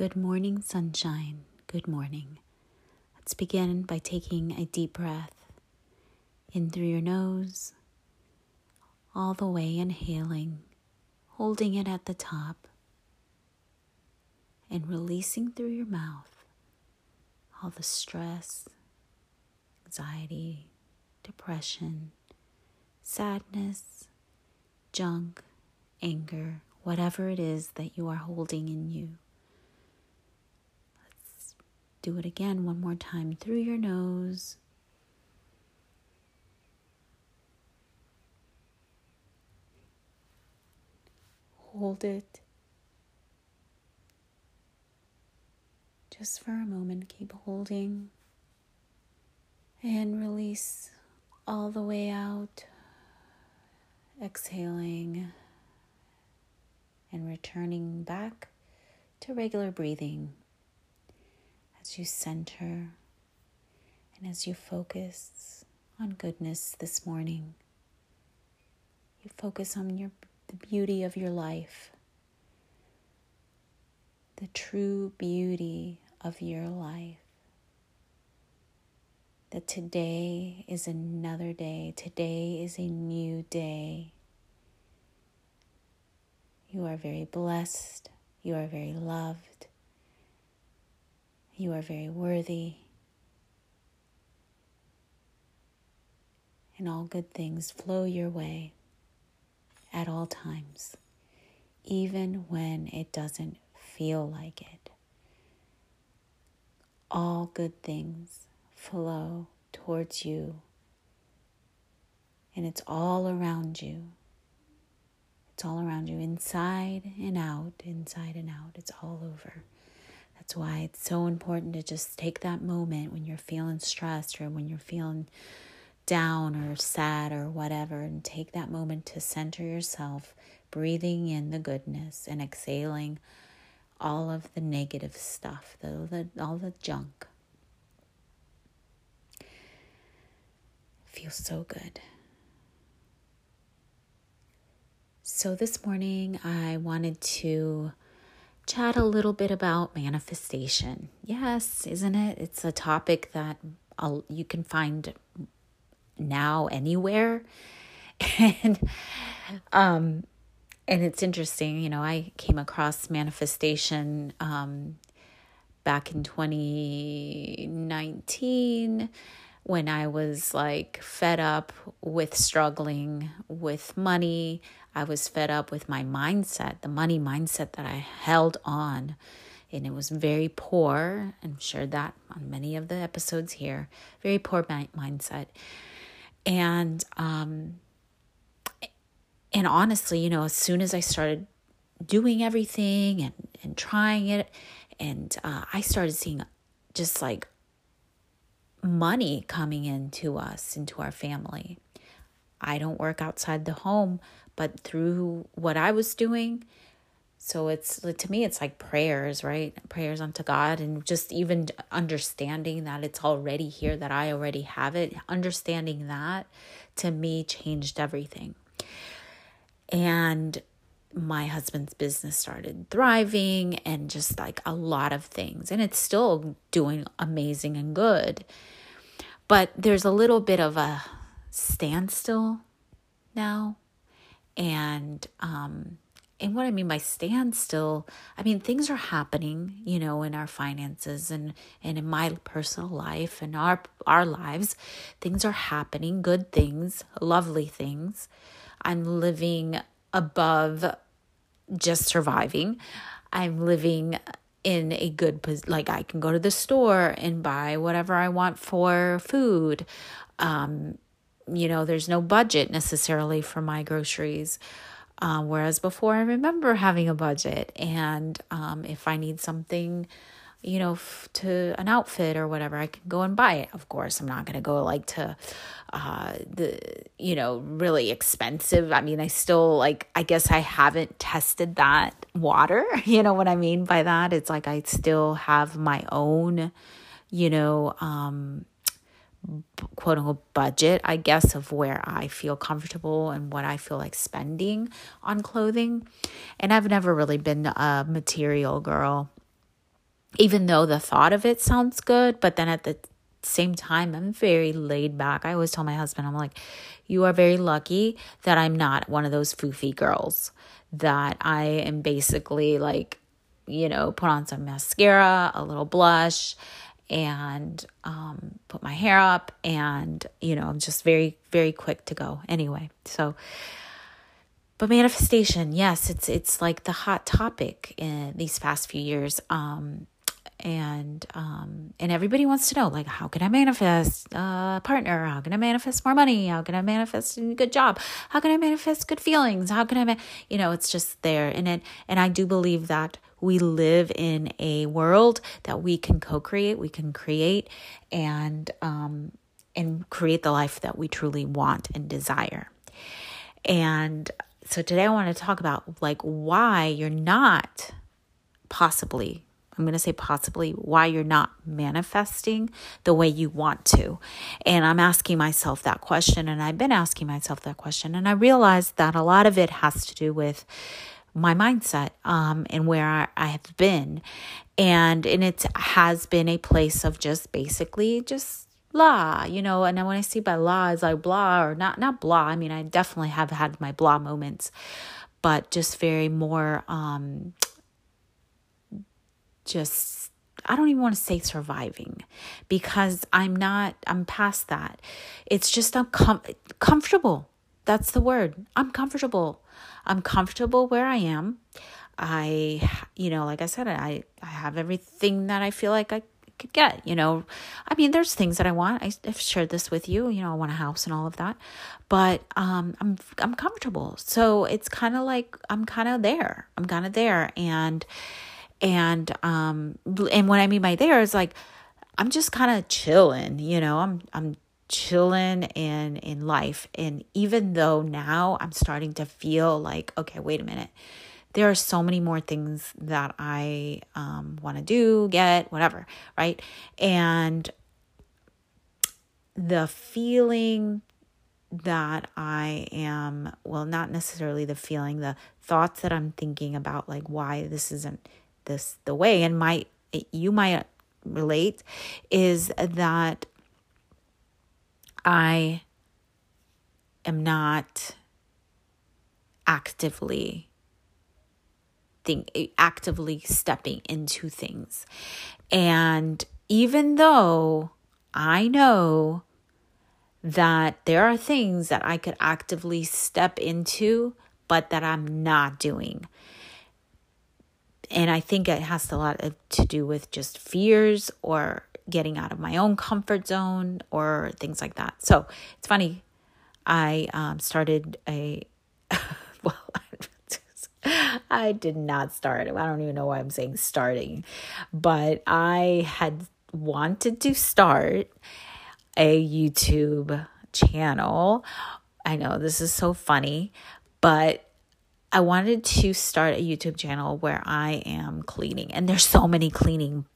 Good morning, sunshine. Good morning. Let's begin by taking a deep breath in through your nose, all the way inhaling, holding it at the top, and releasing through your mouth all the stress, anxiety, depression, sadness, junk, anger, whatever it is that you are holding in you. Do it again one more time through your nose. Hold it. Just for a moment, keep holding and release all the way out. Exhaling and returning back to regular breathing as you center and as you focus on goodness this morning. You focus on your the beauty of your life. The true beauty of your life. That today is another day. Today is a new day. You are very blessed. You are very loved. You are very worthy. And all good things flow your way at all times, even when it doesn't feel like it. All good things flow towards you, and it's all around you. It's all around you, inside and out, inside and out. It's all over. That's why it's so important to just take that moment when you're feeling stressed or when you're feeling down or sad or whatever, and take that moment to center yourself, breathing in the goodness and exhaling all of the negative stuff, the, the all the junk. Feels so good. So, this morning I wanted to chat a little bit about manifestation. Yes, isn't it? It's a topic that I'll, you can find now anywhere. And um and it's interesting, you know, I came across manifestation um back in 2019 when I was like fed up with struggling with money, I was fed up with my mindset, the money mindset that I held on. And it was very poor, and shared that on many of the episodes here. Very poor mindset. And, um, and honestly, you know, as soon as I started doing everything and, and trying it, and uh, I started seeing just like money coming into us, into our family. I don't work outside the home, but through what I was doing. So it's to me, it's like prayers, right? Prayers unto God, and just even understanding that it's already here, that I already have it. Understanding that to me changed everything. And my husband's business started thriving and just like a lot of things. And it's still doing amazing and good. But there's a little bit of a standstill now and um and what I mean by standstill, I mean things are happening, you know, in our finances and and in my personal life and our our lives. Things are happening, good things, lovely things. I'm living above just surviving. I'm living in a good like I can go to the store and buy whatever I want for food. Um you know, there's no budget necessarily for my groceries. Uh, whereas before, I remember having a budget, and um, if I need something, you know, f- to an outfit or whatever, I can go and buy it. Of course, I'm not going to go like to uh, the, you know, really expensive. I mean, I still like, I guess I haven't tested that water. You know what I mean by that? It's like I still have my own, you know, um, quote unquote budget, I guess, of where I feel comfortable and what I feel like spending on clothing. And I've never really been a material girl, even though the thought of it sounds good. But then at the same time, I'm very laid back. I always tell my husband, I'm like, you are very lucky that I'm not one of those foofy girls, that I am basically like, you know, put on some mascara, a little blush, and um, put my hair up and you know i'm just very very quick to go anyway. So but manifestation yes it's it's like the hot topic in these past few years um, and um, and everybody wants to know like how can i manifest a partner? How can i manifest more money? How can i manifest a good job? How can i manifest good feelings? How can i ma-? you know it's just there. And it and i do believe that we live in a world that we can co-create, we can create and um and create the life that we truly want and desire. And so today I want to talk about like why you're not possibly I'm going to say possibly why you're not manifesting the way you want to. And I'm asking myself that question, and I've been asking myself that question. And I realized that a lot of it has to do with my mindset um, and where I, I have been. And, and it has been a place of just basically just blah, you know. And when I see by blah, it's like blah or not, not blah. I mean, I definitely have had my blah moments, but just very more, um, just I don't even want to say surviving because I'm not, I'm past that. It's just I'm com- comfortable. That's the word. I'm comfortable. I'm comfortable where I am. I, you know, like I said, I, I have everything that I feel like I could get, you know. I mean, there's things that I want. I, have shared this with you, you know, I want a house and all of that. But um I'm I'm comfortable. So it's kind of like I'm kind of there. I'm kind of there and and um and what I mean by there is like I'm just kind of chilling, you know. I'm I'm chilling in in life. And even though now i'm starting to feel like okay wait a minute. There are so many more things that i um, want to do get whatever right? And the feeling that i am well not necessarily the feeling the thoughts that i'm thinking about like why this isn't this the way and might you might relate is that I am not actively think eh, actively stepping into things. And even though I know that there are things that I could actively step into, but that I'm not doing. And I think it has a lot to do with just fears or getting out of my own comfort zone or things like that. So it's funny. I um, started a, well, I did not start. I don't even know why I'm saying starting, but I had wanted to start a YouTube channel. I know this is so funny, but I wanted to start a YouTube channel where I am cleaning, and there's so many cleaning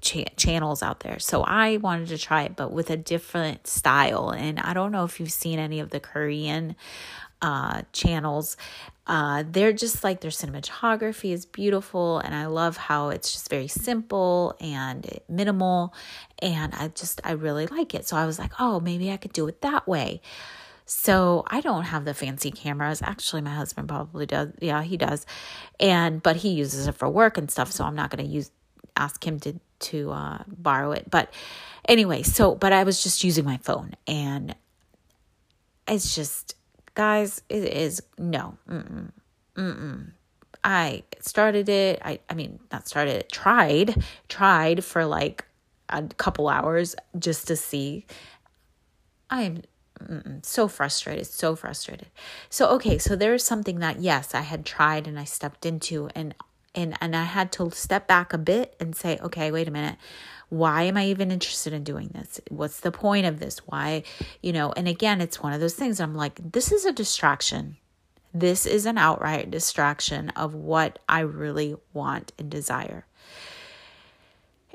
channels out there. So I wanted to try it, but with a different style. And I don't know if you've seen any of the Korean uh, channels. Uh, they're just like their cinematography is beautiful, and I love how it's just very simple and minimal. And I just, I really like it. So I was like, oh, maybe I could do it that way. So I don't have the fancy cameras. Actually, my husband probably does. Yeah, he does. And but he uses it for work and stuff, so I'm not going to use ask him to to uh, borrow it. But anyway, so but I was just using my phone, and it's just guys, it is no, mm-mm. I started it. I I mean, not started it. Tried, tried for like a couple hours just to see. I'm so frustrated, so frustrated. So okay, so there's something that yes, I had tried and I stepped into and and and I had to step back a bit and say, okay, wait a minute. Why am I even interested in doing this? What's the point of this? Why, you know, and again, it's one of those things I'm like, this is a distraction. This is an outright distraction of what I really want and desire.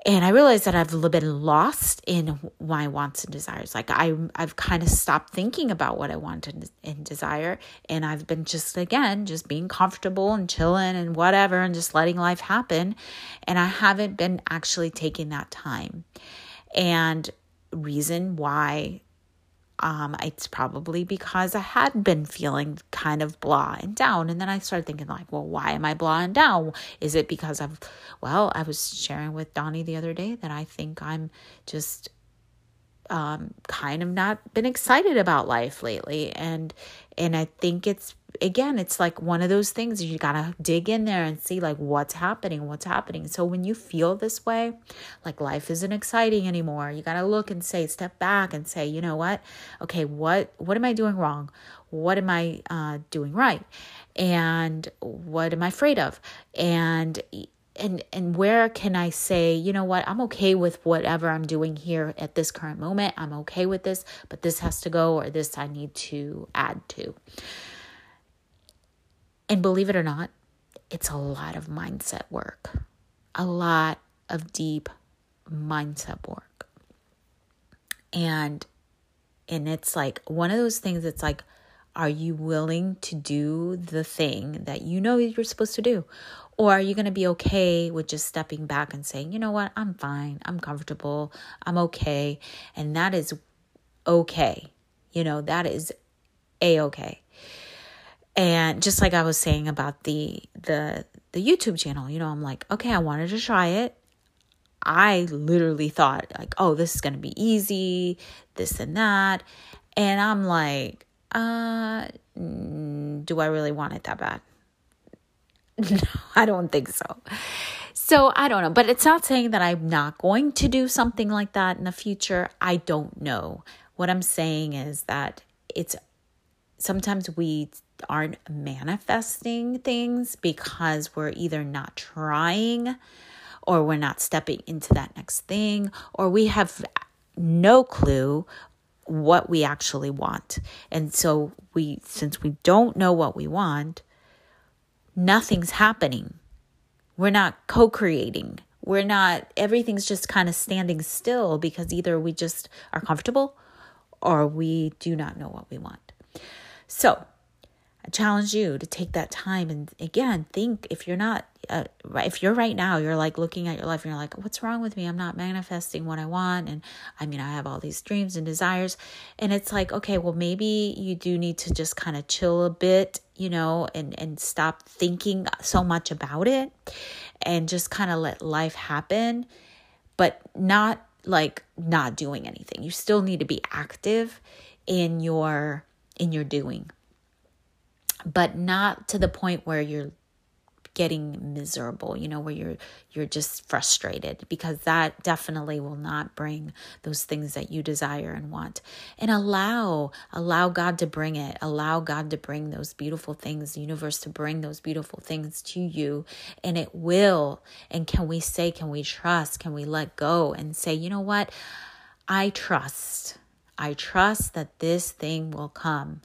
And I realized that I've been lost in my wants and desires. Like I, I've kind of stopped thinking about what I want and, and desire, and I've been just again just being comfortable and chilling and whatever, and just letting life happen. And I haven't been actually taking that time. And reason why um, it's probably because I had been feeling kind of blah and down. And then I started thinking, like, well, why am I blah and down? Is it because of, well, I was sharing with Donnie the other day that I think I'm just um, kind of not been excited about life lately. And, and I think it's again, it's like one of those things you got to dig in there and see like what's happening, what's happening. So when you feel this way, like life isn't exciting anymore, you got to look and say, step back and say, you know what? Okay, what what am I doing wrong? What am I uh, doing right? And what am I afraid of? And and and where can i say you know what i'm okay with whatever i'm doing here at this current moment i'm okay with this but this has to go or this i need to add to and believe it or not, it's a lot of mindset work, a lot of deep mindset work. And and it's like one of those things it's like are you willing to do the thing that you know you're supposed to do? Or are you going to be okay with just stepping back and saying, you know what, I'm fine, I'm comfortable, I'm okay. And that is okay. You know, that is a okay and just like i was saying about the the the youtube channel you know i'm like okay i wanted to try it. I literally thought like oh this is going to be easy this and that. And i'm like uh do i really want it that bad? No i don't think so. So i don't know. But it's not saying that i'm not going to do something like that in the future. I don't know. What i'm saying is that it's sometimes we aren't manifesting things because we're either not trying or we're not stepping into that next thing or we have no clue what we actually want. And so we since we don't know what we want, nothing's happening. We're not co-creating. We're not everything's just kind of standing still because either we just are comfortable or we do not know what we want. So, I challenge you to take that time and again think if you're not uh, if you're right now you're like looking at your life and you're like what's wrong with me? I'm not manifesting what I want and I mean I have all these dreams and desires. And it's like okay well maybe you do need to just kind of chill a bit you know and and stop thinking so much about it and just kind of let life happen but not like not doing anything. You still need to be active in your in your doing but not to the point where you're getting miserable you know where you're you're just frustrated because that definitely will not bring those things that you desire and want. And allow allow god to bring it. Allow god to bring those beautiful things the universe to bring those beautiful things to you. And it will. And can we say can we trust? Can we let go and say you know what? I trust i trust that this thing will come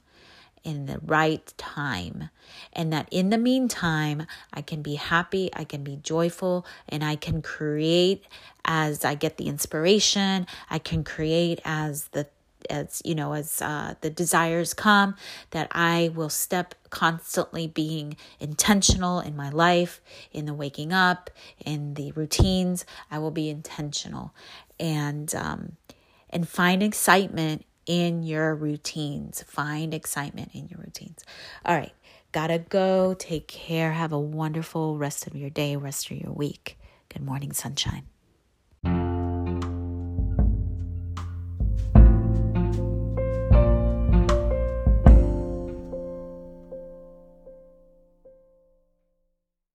in the right time. And that in the meantime, I can be happy, I can be joyful, and I can create as I get the inspiration, I can create as the as you know as uh, the desires come that i will step constantly being intentional in my life in the waking up in the routines i will be intentional and um, and find excitement in your routines. Find excitement in your routines. All right, gotta go. Take care. Have a wonderful rest of your day, rest of your week. Good morning, sunshine.